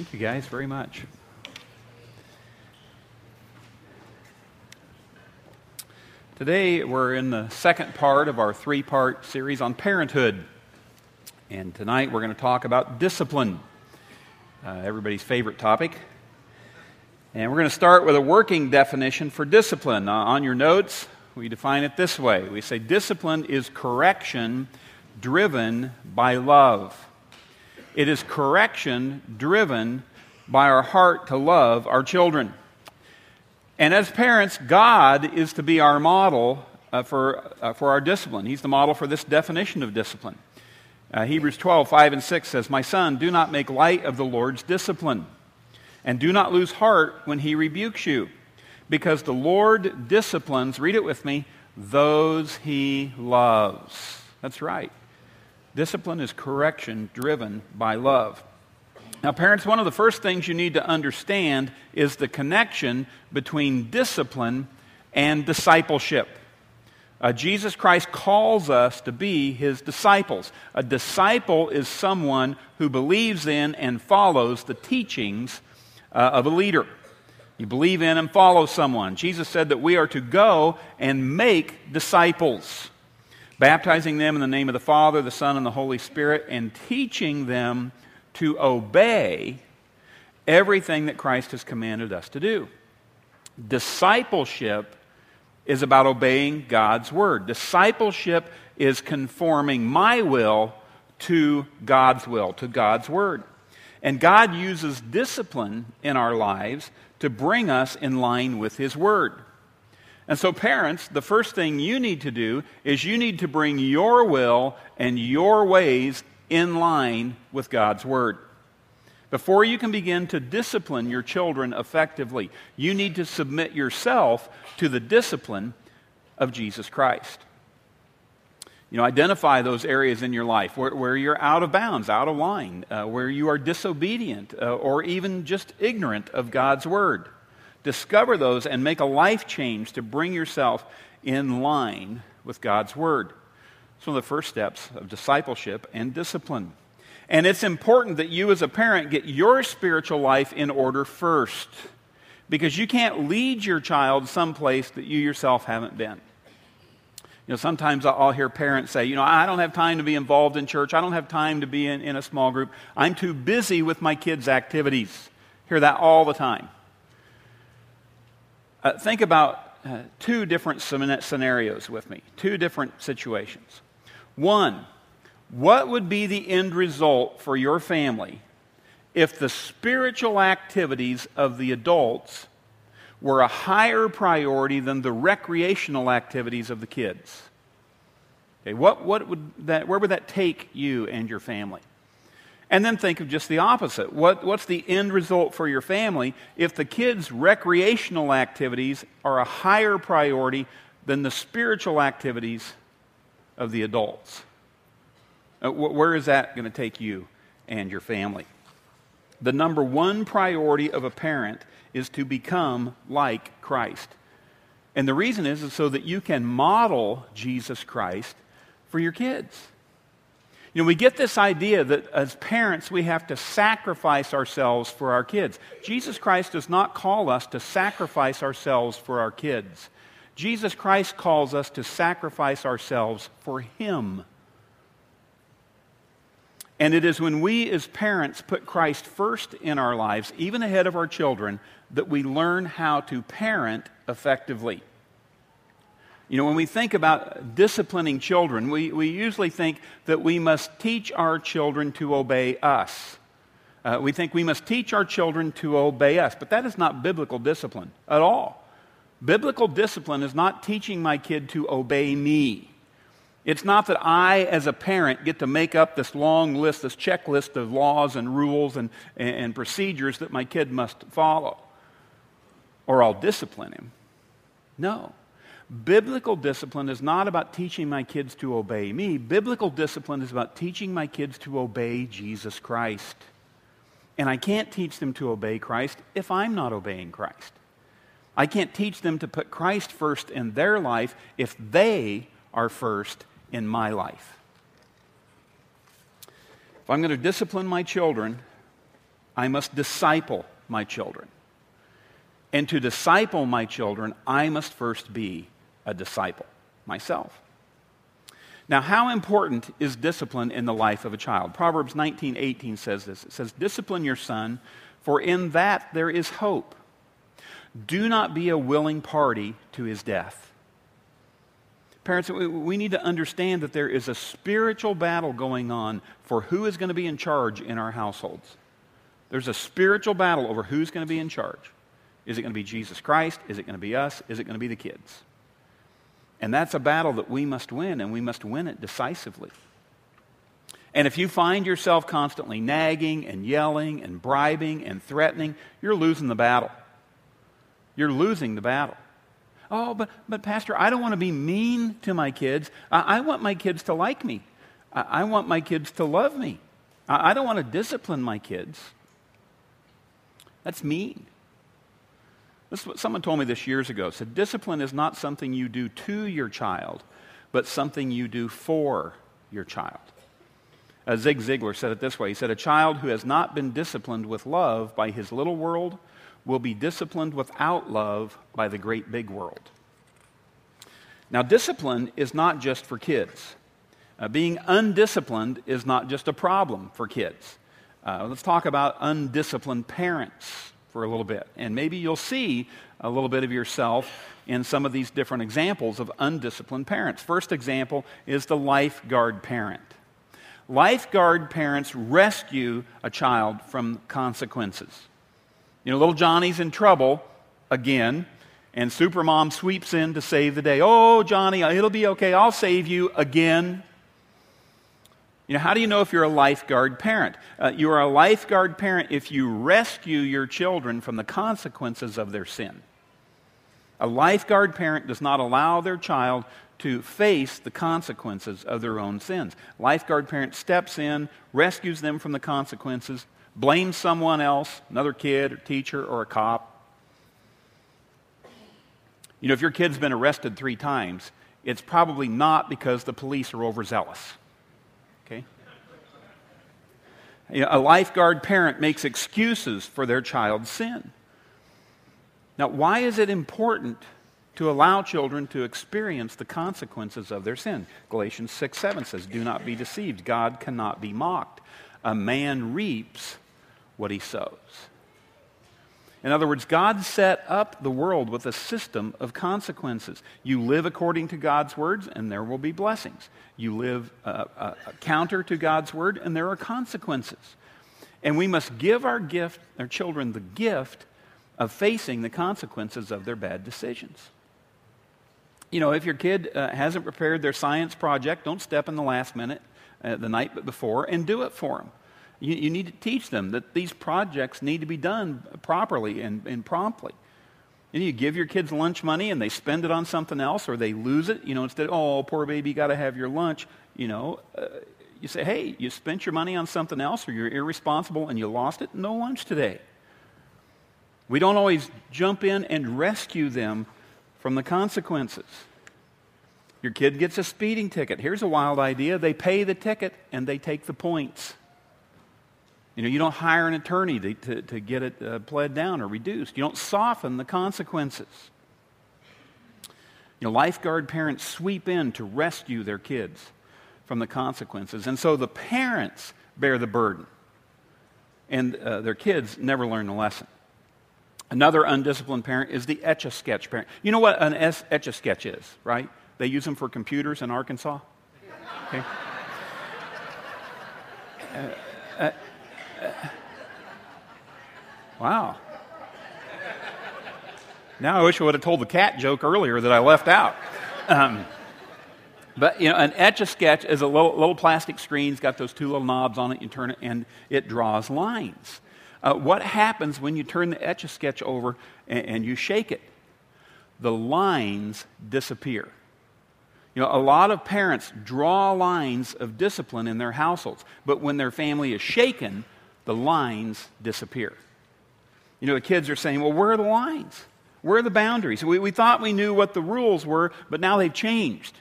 Thank you guys very much. Today we're in the second part of our three part series on parenthood. And tonight we're going to talk about discipline, uh, everybody's favorite topic. And we're going to start with a working definition for discipline. On your notes, we define it this way we say discipline is correction driven by love. It is correction driven by our heart to love our children. And as parents, God is to be our model uh, for, uh, for our discipline. He's the model for this definition of discipline. Uh, Hebrews 12, 5 and 6 says, My son, do not make light of the Lord's discipline, and do not lose heart when he rebukes you, because the Lord disciplines, read it with me, those he loves. That's right. Discipline is correction driven by love. Now, parents, one of the first things you need to understand is the connection between discipline and discipleship. Uh, Jesus Christ calls us to be his disciples. A disciple is someone who believes in and follows the teachings uh, of a leader. You believe in and follow someone. Jesus said that we are to go and make disciples, baptizing them in the name of the Father, the Son, and the Holy Spirit, and teaching them to obey everything that Christ has commanded us to do. Discipleship is about obeying God's word. Discipleship is conforming my will to God's will, to God's word. And God uses discipline in our lives to bring us in line with His word. And so, parents, the first thing you need to do is you need to bring your will and your ways in line with God's Word. Before you can begin to discipline your children effectively, you need to submit yourself to the discipline of Jesus Christ. You know, identify those areas in your life where, where you're out of bounds, out of line, uh, where you are disobedient uh, or even just ignorant of God's Word. Discover those and make a life change to bring yourself in line with God's Word. It's one of the first steps of discipleship and discipline. And it's important that you, as a parent, get your spiritual life in order first. Because you can't lead your child someplace that you yourself haven't been. You know, sometimes I'll hear parents say, you know, I don't have time to be involved in church. I don't have time to be in, in a small group. I'm too busy with my kids' activities. Hear that all the time. Uh, think about uh, two different scenarios with me, two different situations. One, what would be the end result for your family if the spiritual activities of the adults were a higher priority than the recreational activities of the kids? Okay, what, what would that, where would that take you and your family? And then think of just the opposite. What, what's the end result for your family if the kids' recreational activities are a higher priority than the spiritual activities of the adults. Uh, where is that going to take you and your family? The number one priority of a parent is to become like Christ. And the reason is, is so that you can model Jesus Christ for your kids. You know, we get this idea that as parents, we have to sacrifice ourselves for our kids. Jesus Christ does not call us to sacrifice ourselves for our kids. Jesus Christ calls us to sacrifice ourselves for Him. And it is when we as parents put Christ first in our lives, even ahead of our children, that we learn how to parent effectively. You know, when we think about disciplining children, we, we usually think that we must teach our children to obey us. Uh, we think we must teach our children to obey us, but that is not biblical discipline at all. Biblical discipline is not teaching my kid to obey me. It's not that I, as a parent, get to make up this long list, this checklist of laws and rules and, and, procedures that my kid must follow, or I'll discipline him. No. Biblical discipline is not about teaching my kids to obey me. Biblical discipline is about teaching my kids to obey Jesus Christ. And I can't teach them to obey Christ if I'm not obeying Christ. I can't teach them to put Christ first in their life if they are first in my life. If I'm going to discipline my children, I must disciple my children. And to disciple my children, I must first be a disciple myself. Now, how important is discipline in the life of a child? Proverbs 19:18 says this. It says, "Discipline your son, for in that there is hope. Do not be a willing party to his death." Parents, we need to understand that there is a spiritual battle going on for who is going to be in charge in our households. There's a spiritual battle over who's going to be in charge. Is it going to be Jesus Christ? Is it going to be us? Is it going to be the kids? And that's a battle that we must win, and we must win it decisively. And if you find yourself constantly nagging and yelling and bribing and threatening, you're losing the battle. You're losing the battle. Oh, but, but Pastor, I don't want to be mean to my kids. I, I want my kids to like me. I, I want my kids to love me. I, I don't want to discipline my kids. That's mean. This is what someone told me this years ago. Said discipline is not something you do to your child, but something you do for your child. Uh, Zig Ziglar said it this way. He said, A child who has not been disciplined with love by his little world will be disciplined without love by the great big world. Now, discipline is not just for kids. Uh, being undisciplined is not just a problem for kids. Uh, let's talk about undisciplined parents for a little bit. And maybe you'll see a little bit of yourself in some of these different examples of undisciplined parents. First example is the lifeguard parent. Lifeguard parents rescue a child from consequences. You know, little Johnny's in trouble again, and Supermom sweeps in to save the day. Oh, Johnny, it'll be okay. I'll save you again. You know, how do you know if you're a lifeguard parent? Uh, you are a lifeguard parent if you rescue your children from the consequences of their sin. A lifeguard parent does not allow their child to face the consequences of their own sins. Lifeguard parent steps in, rescues them from the consequences, blames someone else, another kid or teacher or a cop. You know, if your kid's been arrested three times, it's probably not because the police are overzealous. Okay? A lifeguard parent makes excuses for their child's sin. Now, why is it important to allow children to experience the consequences of their sin? Galatians 6 7 says, Do not be deceived. God cannot be mocked. A man reaps what he sows. In other words, God set up the world with a system of consequences. You live according to God's words, and there will be blessings. You live uh, uh, counter to God's word, and there are consequences. And we must give our gift, our children, the gift of facing the consequences of their bad decisions. You know, if your kid uh, hasn't prepared their science project, don't step in the last minute, uh, the night before, and do it for them. You, you need to teach them that these projects need to be done properly and, and promptly. And you give your kids lunch money and they spend it on something else or they lose it, you know, instead, oh, poor baby, you got to have your lunch, you know. Uh, you say, hey, you spent your money on something else or you're irresponsible and you lost it, no lunch today. We don't always jump in and rescue them from the consequences. Your kid gets a speeding ticket. Here's a wild idea they pay the ticket and they take the points. You know, you don't hire an attorney to, to, to get it uh, pled down or reduced. You don't soften the consequences. You know, lifeguard parents sweep in to rescue their kids from the consequences. And so the parents bear the burden. And uh, their kids never learn the lesson. Another undisciplined parent is the etch a sketch parent. You know what an etch a sketch is, right? They use them for computers in Arkansas. Okay? Uh, uh, wow. Now I wish I would have told the cat joke earlier that I left out. Um, but you know, an etch a sketch is a little, little, plastic screen. It's got those two little knobs on it. You turn it, and it draws lines. Uh, what happens when you turn the etch a sketch over and, and you shake it? The lines disappear. You know, a lot of parents draw lines of discipline in their households, but when their family is shaken, the lines disappear. You know, the kids are saying, well, where are the lines? Where are the boundaries? We, we thought we knew what the rules were, but now they've changed.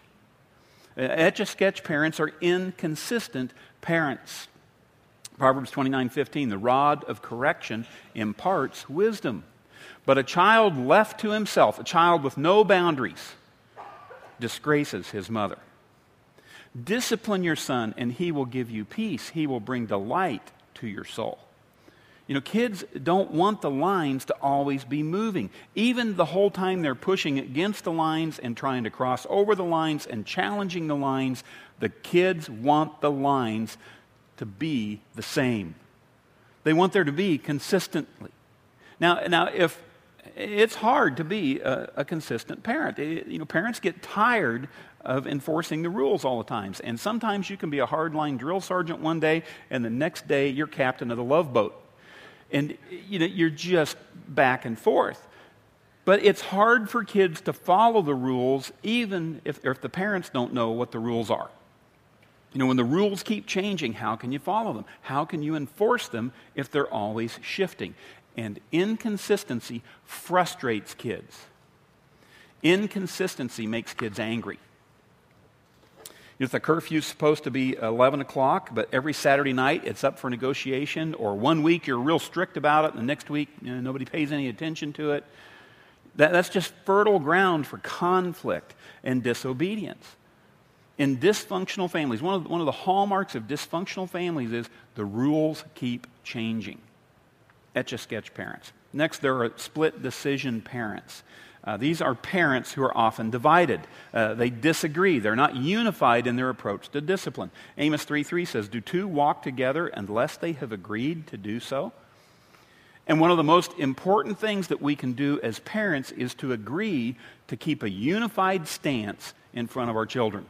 Etch a sketch parents are inconsistent parents. Proverbs 29:15, the rod of correction imparts wisdom. But a child left to himself, a child with no boundaries, disgraces his mother. Discipline your son, and he will give you peace. He will bring delight to your soul. You know, kids don't want the lines to always be moving. Even the whole time they're pushing against the lines and trying to cross over the lines and challenging the lines, the kids want the lines to be the same. They want there to be consistently. Now, now if it's hard to be a, a consistent parent, it, you know, parents get tired of enforcing the rules all the times. And sometimes you can be a hardline drill sergeant one day, and the next day you're captain of the love boat. And you know, you're just back and forth. But it's hard for kids to follow the rules, even if, if the parents don't know what the rules are. You know, when the rules keep changing, how can you follow them? How can you enforce them if they're always shifting? And inconsistency frustrates kids. Inconsistency makes kids angry. If the curfew's supposed to be 11 o'clock, but every Saturday night it's up for negotiation, or one week you're real strict about it, and the next week you know, nobody pays any attention to it, that, that's just fertile ground for conflict and disobedience. In dysfunctional families, one of, one of the hallmarks of dysfunctional families is the rules keep changing. Etch a sketch parents. Next, there are split decision parents. Uh, these are parents who are often divided. Uh, they disagree. They're not unified in their approach to discipline. Amos 3 3 says, Do two walk together unless they have agreed to do so? And one of the most important things that we can do as parents is to agree to keep a unified stance in front of our children.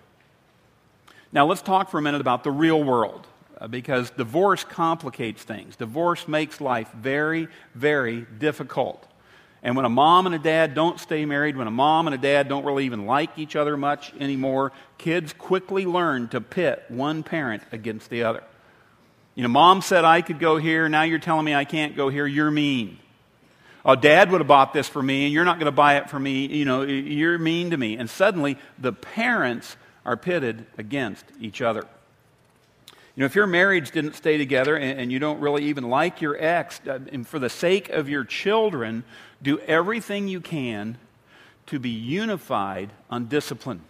Now, let's talk for a minute about the real world uh, because divorce complicates things. Divorce makes life very, very difficult. And when a mom and a dad don't stay married, when a mom and a dad don't really even like each other much anymore, kids quickly learn to pit one parent against the other. You know, mom said I could go here, now you're telling me I can't go here, you're mean. Oh, dad would have bought this for me, and you're not going to buy it for me, you know, you're mean to me. And suddenly the parents are pitted against each other. You know, if your marriage didn't stay together and, and you don't really even like your ex, uh, and for the sake of your children, do everything you can to be unified on discipline.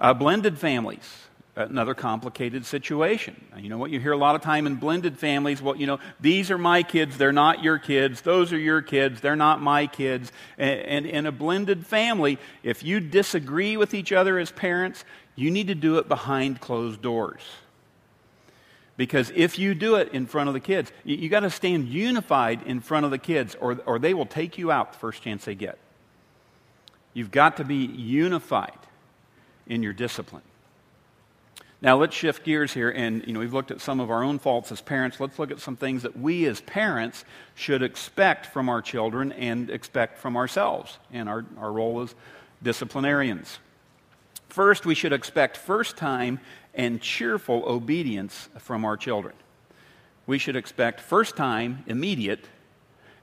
Uh, blended families, another complicated situation. You know what you hear a lot of time in blended families? Well, you know, these are my kids, they're not your kids. Those are your kids, they're not my kids. And, and in a blended family, if you disagree with each other as parents, you need to do it behind closed doors. Because if you do it in front of the kids, you, you got to stand unified in front of the kids, or, or they will take you out the first chance they get. You've got to be unified in your discipline. Now let's shift gears here, and you know we've looked at some of our own faults as parents. Let's look at some things that we as parents should expect from our children and expect from ourselves and our, our role as disciplinarians. First, we should expect first time and cheerful obedience from our children. We should expect first time, immediate,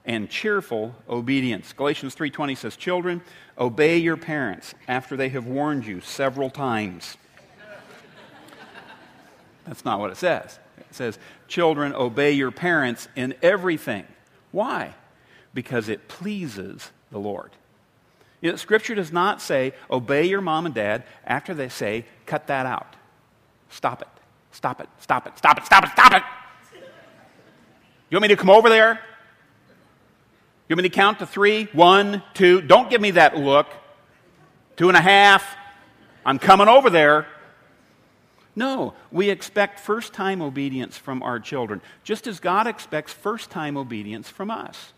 and cheerful obedience. Galatians 3:20 says, "Children, obey your parents after they have warned you several times." That's not what it says. It says, "Children, obey your parents in everything." Why? Because it pleases the Lord. You know, scripture does not say, obey your mom and dad after they say, cut that out. Stop it. Stop it. Stop it. Stop it. Stop it. Stop it. You want me to come over there? You want me to count to three? One, two. Don't give me that look. Two and a half. I'm coming over there. No, we expect first time obedience from our children, just as God expects first time obedience from us.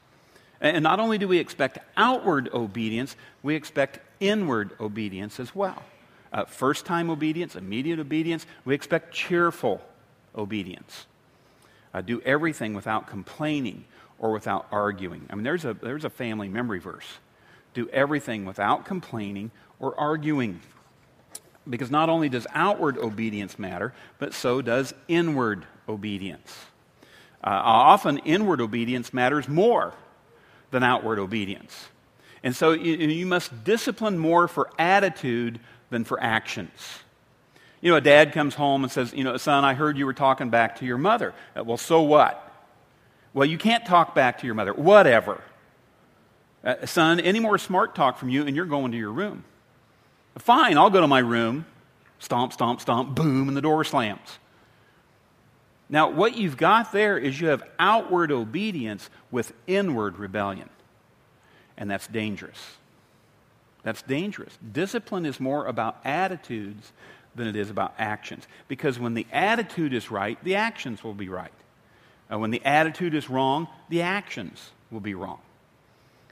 And not only do we expect outward obedience, we expect inward obedience as well uh, first time obedience, immediate obedience. We expect cheerful obedience. Uh, do everything without complaining or without arguing. I mean, there's a, there's a family memory verse. Do everything without complaining or arguing. Because not only does outward obedience matter, but so does inward obedience. Uh, often, inward obedience matters more than outward obedience. And so you, must discipline more for attitude than for actions. You know, a dad comes home and says, You know, son, I heard you were talking back to your mother. Uh, well, so what? Well, you can't talk back to your mother. Whatever. Uh, son, any more smart talk from you, and you're going to your room. Fine, I'll go to my room. Stomp, stomp, stomp, boom, and the door slams. Now, what you've got there is you have outward obedience with inward rebellion. And that's dangerous. That's dangerous. Discipline is more about attitudes than it is about actions. Because when the attitude is right, the actions will be right. Uh, when the attitude is wrong, the actions will be wrong.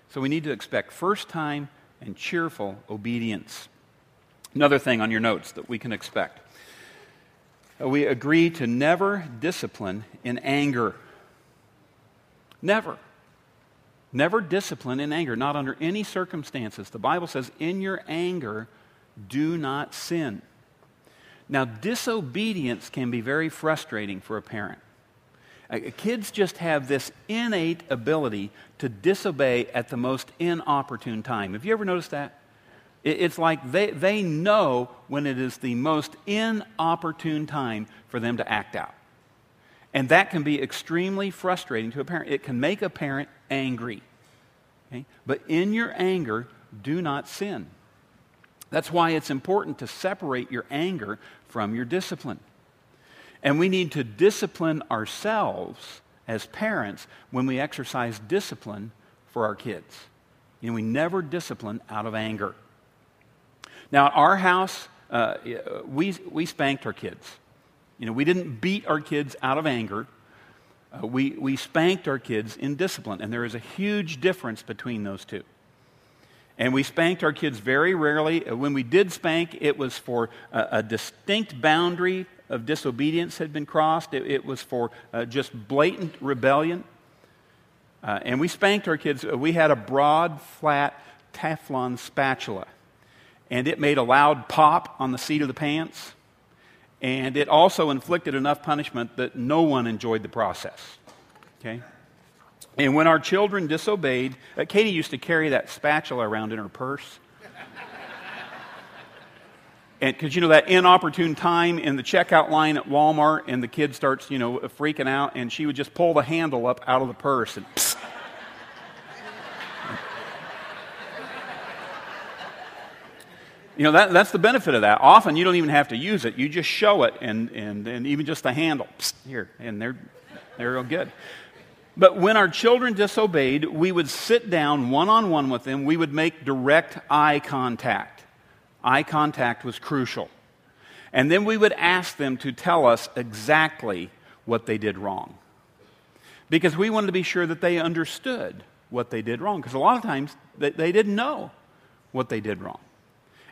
So we need to expect first time and cheerful obedience. Another thing on your notes that we can expect we agree to never discipline in anger. Never. Never discipline in anger, not under any circumstances. The Bible says, in your anger, do not sin. Now, disobedience can be very frustrating for a parent. Uh, kids just have this innate ability to disobey at the most inopportune time. Have you ever noticed that? It's like they, they know when it is the most inopportune time for them to act out. And that can be extremely frustrating to a parent. It can make a parent angry. Okay? But in your anger, do not sin. That's why it's important to separate your anger from your discipline. And we need to discipline ourselves as parents when we exercise discipline for our kids. You know, we never discipline out of anger. Now, at our house, uh, we, we spanked our kids. You know, we didn't beat our kids out of anger. Uh, we, we spanked our kids in discipline, and there is a huge difference between those two. And we spanked our kids very rarely. Uh, when we did spank, it was for a, a distinct boundary of disobedience had been crossed. It, it was for uh, just blatant rebellion. Uh, and we spanked our kids. Uh, we had a broad, flat Teflon spatula and it made a loud pop on the seat of the pants. And it also inflicted enough punishment that no one enjoyed the process. Okay? And when our children disobeyed, uh, Katie used to carry that spatula around in her purse. and because you know that inopportune time in the checkout line at Walmart, and the kid starts, you know, freaking out, and she would just pull the handle up out of the purse and. Psst, You know, that, that's the benefit of that. Often you don't even have to use it. You just show it and, and, and even just the handle. Psst, here, and they're, they're real good. But when our children disobeyed, we would sit down one on one with them. We would make direct eye contact. Eye contact was crucial. And then we would ask them to tell us exactly what they did wrong. Because we wanted to be sure that they understood what they did wrong. Because a lot of times they, they didn't know what they did wrong.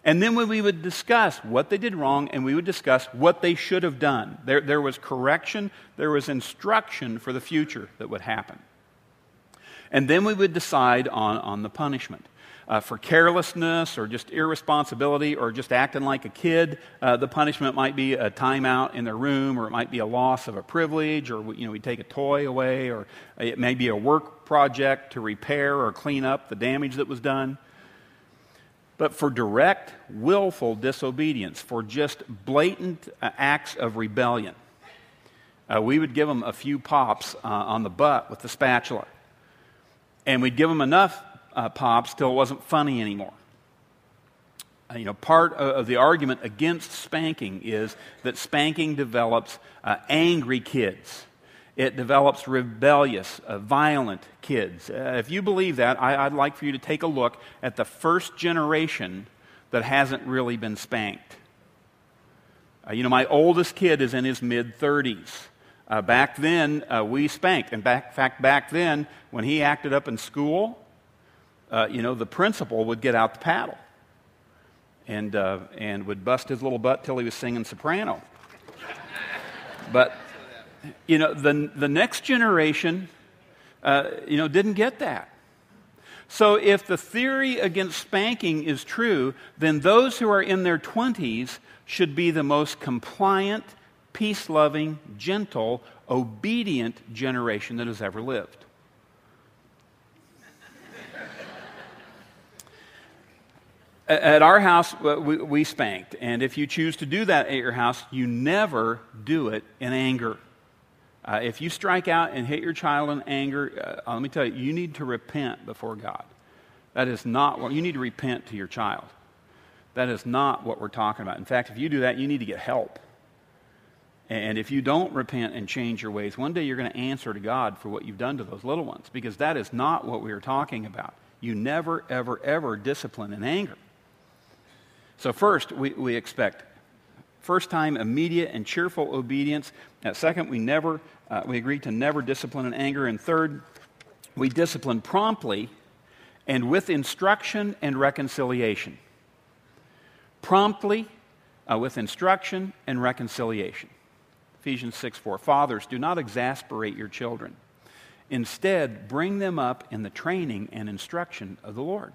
And then when we would discuss what they did wrong and we would discuss what they should have done. There, there was correction, there was instruction for the future that would happen. And then we would decide on, on the punishment. Uh, for carelessness or just irresponsibility or just acting like a kid, uh, the punishment might be a timeout in their room or it might be a loss of a privilege or you know, we take a toy away or it may be a work project to repair or clean up the damage that was done but for direct, willful disobedience, for just blatant uh, acts of rebellion. Uh, we would give them a few pops uh, on the butt with the spatula. And we'd give them enough uh, pops till it wasn't funny anymore. Uh, you know, part of the argument against spanking is that spanking develops uh, angry kids it develops rebellious, uh, violent kids. Uh, if you believe that, I, would like for you to take a look at the first generation that hasn't really been spanked. Uh, you know, my oldest kid is in his mid 30s. Uh, back then, uh, we spanked. And back, in fact, back then, when he acted up in school, uh, you know, the principal would get out the paddle and, and would bust his little butt till he was singing soprano. But you know, the, the next generation, uh, you know, didn't get that. So if the theory against spanking is true, then those who are in their 20s should be the most compliant, peace loving, gentle, obedient generation that has ever lived. At our house, we, we spanked. And if you choose to do that at your house, you never do it in anger. Uh, if you strike out and hit your child in anger, uh, let me tell you, you need to repent before God. That is not what you need to repent to your child. That is not what we're talking about. In fact, if you do that, you need to get help. And if you don't repent and change your ways, one day you're going to answer to God for what you've done to those little ones because that is not what we are talking about. You never, ever, ever discipline in anger. So, first, we, we expect first time immediate and cheerful obedience. Second, we never, uh, we agree to never discipline in anger. And third, we discipline promptly and with instruction and reconciliation. Promptly, uh, with instruction and reconciliation. Ephesians 6 4. Fathers, do not exasperate your children. Instead, bring them up in the training and instruction of the Lord.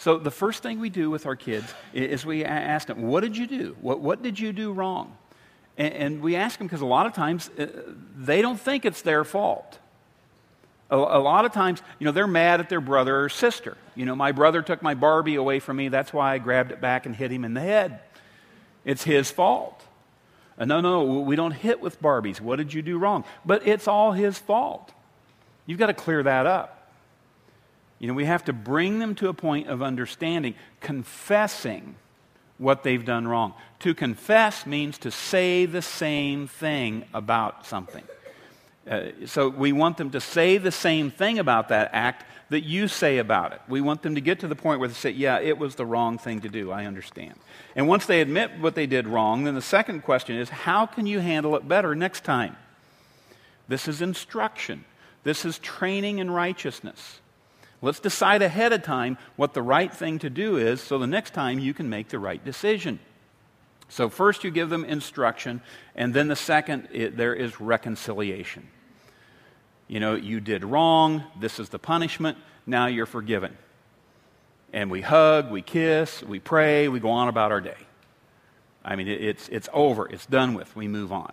So, the first thing we do with our kids is we ask them, What did you do? What, what did you do wrong? And, and we ask them because a lot of times uh, they don't think it's their fault. A, a, lot of times, you know, they're mad at their brother or sister. You know, my brother took my Barbie away from me. That's why I grabbed it back and hit him in the head. It's his fault. Uh, no, no, we don't hit with Barbies. What did you do wrong? But it's all his fault. You've got to clear that up. You know, we have to bring them to a point of understanding, confessing what they've done wrong. To confess means to say the same thing about something. Uh, so we want them to say the same thing about that act that you say about it. We want them to get to the point where they say, Yeah, it was the wrong thing to do. I understand. And once they admit what they did wrong, then the second question is, How can you handle it better next time? This is instruction, this is training in righteousness. Let's decide ahead of time what the right thing to do is so the next time you can make the right decision. So, first you give them instruction, and then the second, it, there is reconciliation. You know, you did wrong, this is the punishment, now you're forgiven. And we hug, we kiss, we pray, we go on about our day. I mean, it, it's, it's over, it's done with, we move on.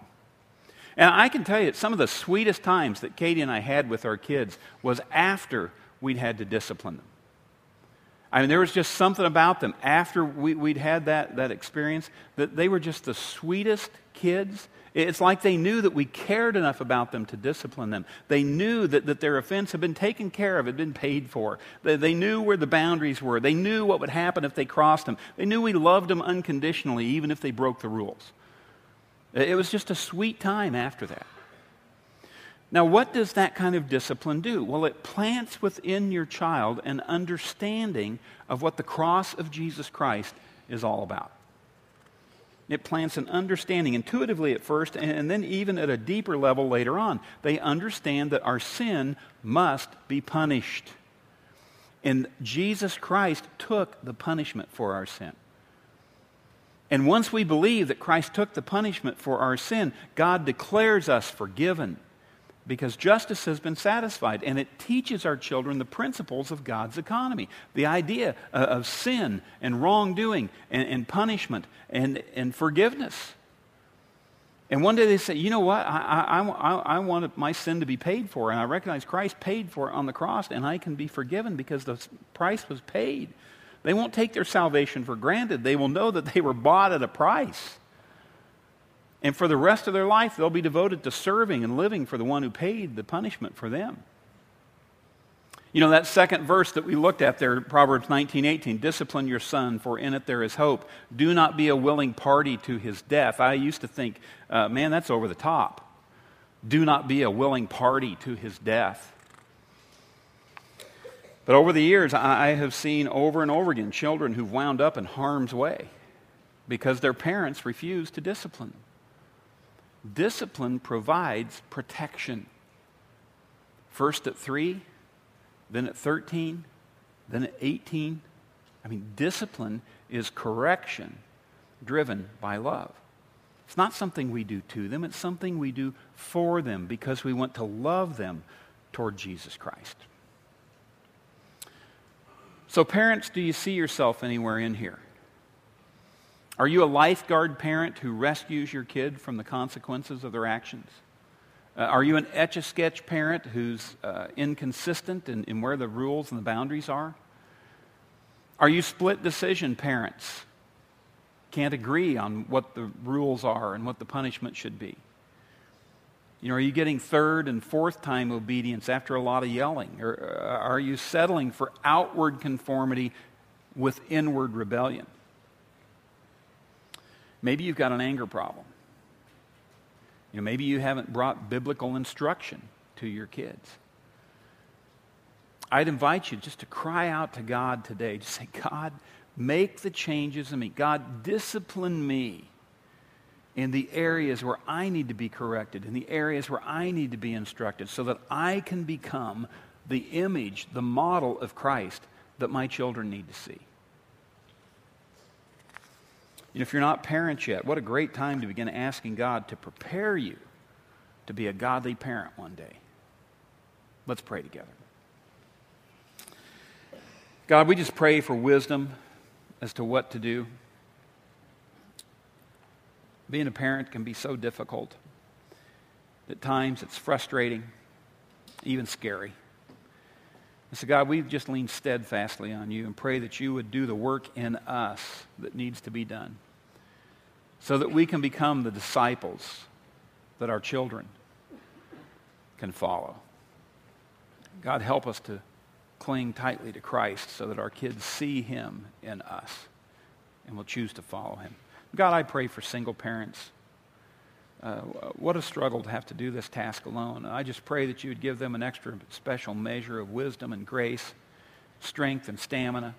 And I can tell you, some of the sweetest times that Katie and I had with our kids was after we'd had to discipline them. I mean, there was just something about them after we, would had that, that experience that they were just the sweetest kids. It's like they knew that we cared enough about them to discipline them. They knew that, that their offense had been taken care of, had been paid for. They, they knew where the boundaries were. They knew what would happen if they crossed them. They knew we loved them unconditionally, even if they broke the rules. It was just a sweet time after that. Now, what does that kind of discipline do? Well, it plants within your child an understanding of what the cross of Jesus Christ is all about. It plants an understanding intuitively at first, and then even at a deeper level later on. They understand that our sin must be punished. And Jesus Christ took the punishment for our sin. And once we believe that Christ took the punishment for our sin, God declares us forgiven because justice has been satisfied. And it teaches our children the principles of God's economy the idea uh, of sin and wrongdoing and, and punishment and, and forgiveness. And one day they say, you know what? I, I, I, I want my sin to be paid for. And I recognize Christ paid for it on the cross, and I can be forgiven because the price was paid. They won't take their salvation for granted. They will know that they were bought at a price. And for the rest of their life, they'll be devoted to serving and living for the one who paid the punishment for them. You know, that second verse that we looked at there, Proverbs 19 18, discipline your son, for in it there is hope. Do not be a willing party to his death. I used to think, uh, man, that's over the top. Do not be a willing party to his death. But over the years, I have seen over and over again children who've wound up in harm's way because their parents refused to discipline them. Discipline provides protection. First at three, then at 13, then at 18. I mean, discipline is correction driven by love. It's not something we do to them, it's something we do for them because we want to love them toward Jesus Christ. So, parents, do you see yourself anywhere in here? Are you a lifeguard parent who rescues your kid from the consequences of their actions? Uh, are you an etch a sketch parent who's uh, inconsistent in, in where the rules and the boundaries are? Are you split decision parents? Can't agree on what the rules are and what the punishment should be. You know, are you getting third and fourth time obedience after a lot of yelling? Or uh, are you settling for outward conformity with inward rebellion? Maybe you've got an anger problem. You know, maybe you haven't brought biblical instruction to your kids. I'd invite you just to cry out to God today. Just say, God, make the changes in me. God, discipline me in the areas where I need to be corrected, in the areas where I need to be instructed, so that I can become the image, the model of Christ that my children need to see. You know, if you're not parents yet, what a great time to begin asking God to prepare you to be a godly parent one day. Let's pray together. God, we just pray for wisdom as to what to do. Being a parent can be so difficult. At times it's frustrating, even scary. And so, God, we just lean steadfastly on you and pray that you would do the work in us that needs to be done so that we can become the disciples that our children can follow. God, help us to cling tightly to Christ so that our kids see him in us and will choose to follow him. God, I pray for single parents. Uh, what a struggle to have to do this task alone. I just pray that you would give them an extra special measure of wisdom and grace, strength and stamina.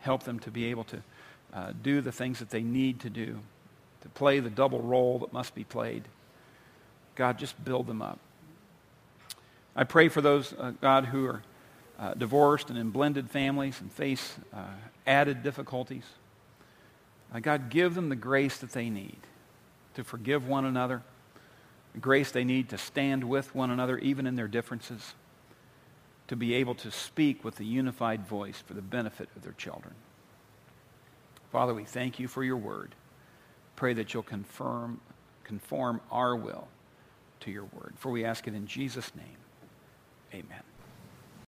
Help them to be able to uh, do the things that they need to do, to play the double role that must be played. God, just build them up. I pray for those, uh, God, who are uh, divorced and in blended families and face uh, added difficulties. Uh, God, give them the grace that they need to forgive one another, the grace they need to stand with one another, even in their differences, to be able to speak with a unified voice for the benefit of their children. Father, we thank you for your word. Pray that you'll confirm, conform our will to your word. For we ask it in Jesus' name. Amen.